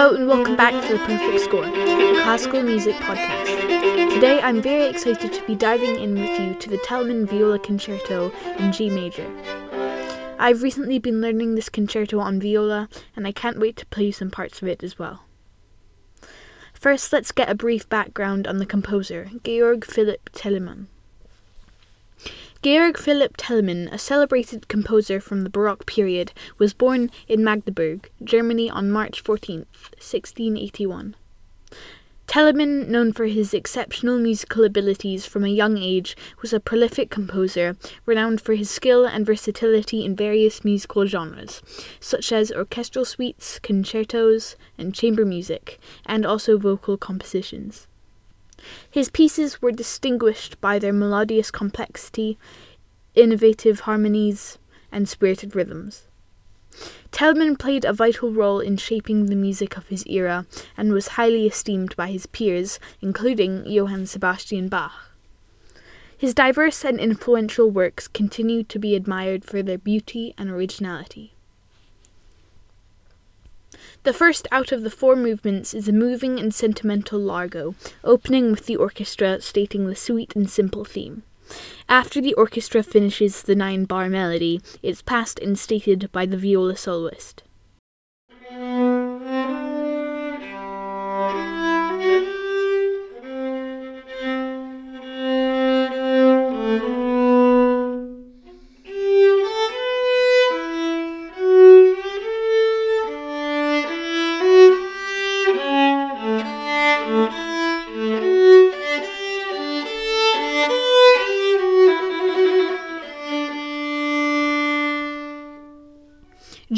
Hello and welcome back to The Perfect Score, a classical music podcast. Today I'm very excited to be diving in with you to the Telemann Viola Concerto in G major. I've recently been learning this concerto on viola and I can't wait to play some parts of it as well. First, let's get a brief background on the composer, Georg Philipp Telemann. Georg Philipp Telemann, a celebrated composer from the Baroque period, was born in Magdeburg, Germany on March 14, 1681. Telemann, known for his exceptional musical abilities from a young age, was a prolific composer, renowned for his skill and versatility in various musical genres, such as orchestral suites, concertos, and chamber music, and also vocal compositions. His pieces were distinguished by their melodious complexity, innovative harmonies, and spirited rhythms. Telemann played a vital role in shaping the music of his era and was highly esteemed by his peers, including Johann Sebastian Bach. His diverse and influential works continue to be admired for their beauty and originality. The first out of the four movements is a moving and sentimental largo, opening with the orchestra stating the sweet and simple theme. After the orchestra finishes the nine bar melody, it's passed and stated by the viola soloist.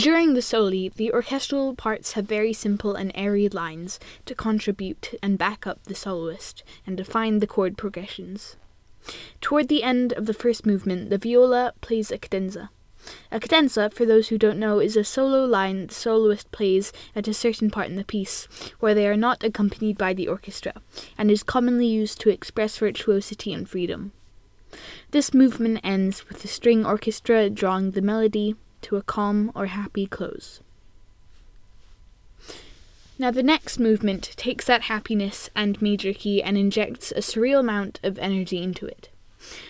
During the soli, the orchestral parts have very simple and airy lines to contribute and back up the soloist and define the chord progressions. Toward the end of the first movement, the viola plays a cadenza. A cadenza, for those who don't know, is a solo line the soloist plays at a certain part in the piece, where they are not accompanied by the orchestra, and is commonly used to express virtuosity and freedom. This movement ends with the string orchestra drawing the melody to a calm or happy close. Now, the next movement takes that happiness and major key and injects a surreal amount of energy into it.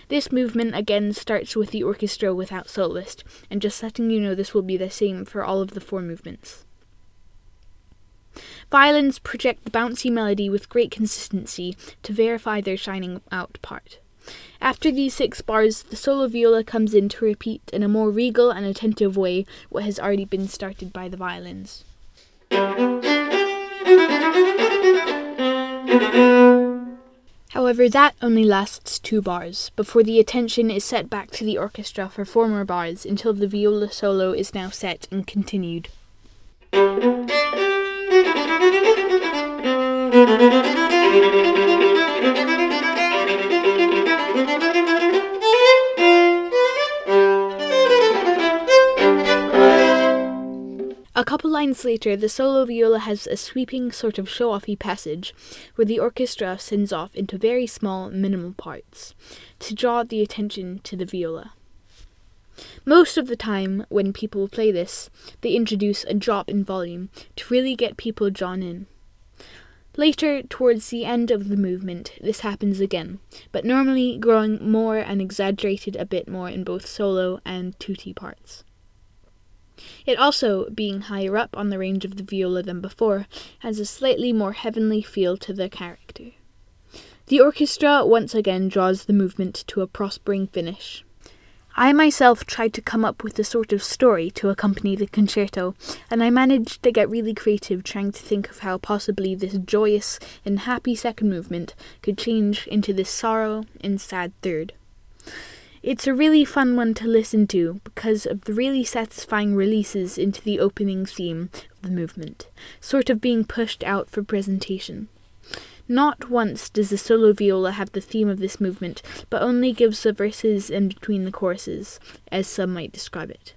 This movement again starts with the orchestra without soloist, and just letting you know this will be the same for all of the four movements. Violins project the bouncy melody with great consistency to verify their shining out part. After these six bars, the solo viola comes in to repeat in a more regal and attentive way what has already been started by the violins. However, that only lasts two bars, before the attention is set back to the orchestra for four more bars until the viola solo is now set and continued. Couple lines later, the solo viola has a sweeping sort of show offy passage where the orchestra sends off into very small, minimal parts to draw the attention to the viola. Most of the time, when people play this, they introduce a drop in volume to really get people drawn in. Later, towards the end of the movement, this happens again, but normally growing more and exaggerated a bit more in both solo and tutti parts. It also, being higher up on the range of the viola than before, has a slightly more heavenly feel to the character. The orchestra once again draws the movement to a prospering finish. I myself tried to come up with a sort of story to accompany the concerto, and I managed to get really creative trying to think of how possibly this joyous and happy second movement could change into this sorrow and sad third. It's a really fun one to listen to because of the really satisfying releases into the opening theme of the movement, sort of being pushed out for presentation. Not once does the solo viola have the theme of this movement, but only gives the verses in between the choruses, as some might describe it.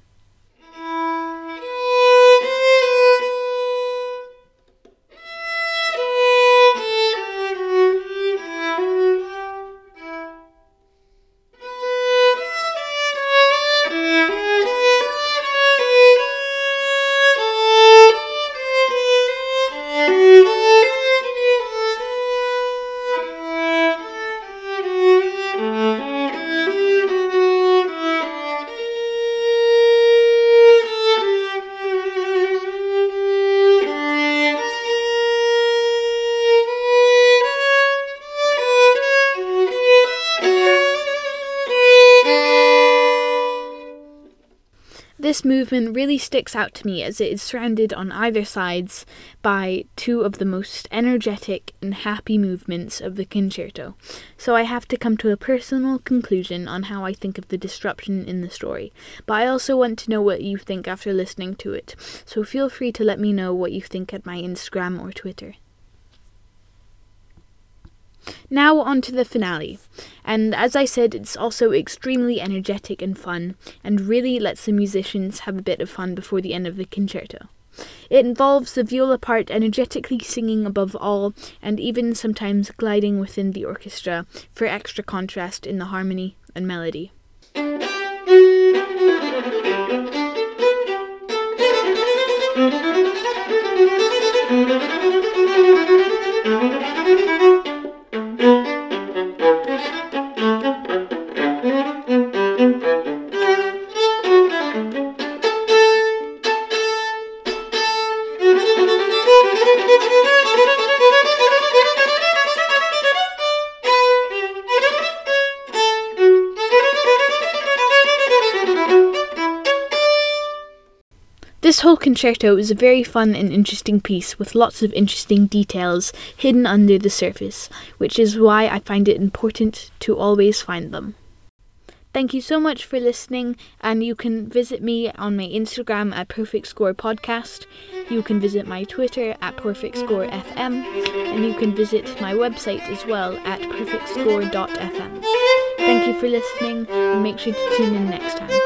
This movement really sticks out to me as it is surrounded on either sides by two of the most energetic and happy movements of the concerto. So I have to come to a personal conclusion on how I think of the disruption in the story. But I also want to know what you think after listening to it. So feel free to let me know what you think at my Instagram or Twitter. Now on to the finale. And as I said, it's also extremely energetic and fun, and really lets the musicians have a bit of fun before the end of the concerto. It involves the viola part energetically singing above all, and even sometimes gliding within the orchestra for extra contrast in the harmony and melody. whole concerto is a very fun and interesting piece with lots of interesting details hidden under the surface, which is why I find it important to always find them. Thank you so much for listening, and you can visit me on my Instagram at Perfect Score Podcast. You can visit my Twitter at Perfect Score FM, and you can visit my website as well at perfectscore.fm. Thank you for listening, and make sure to tune in next time.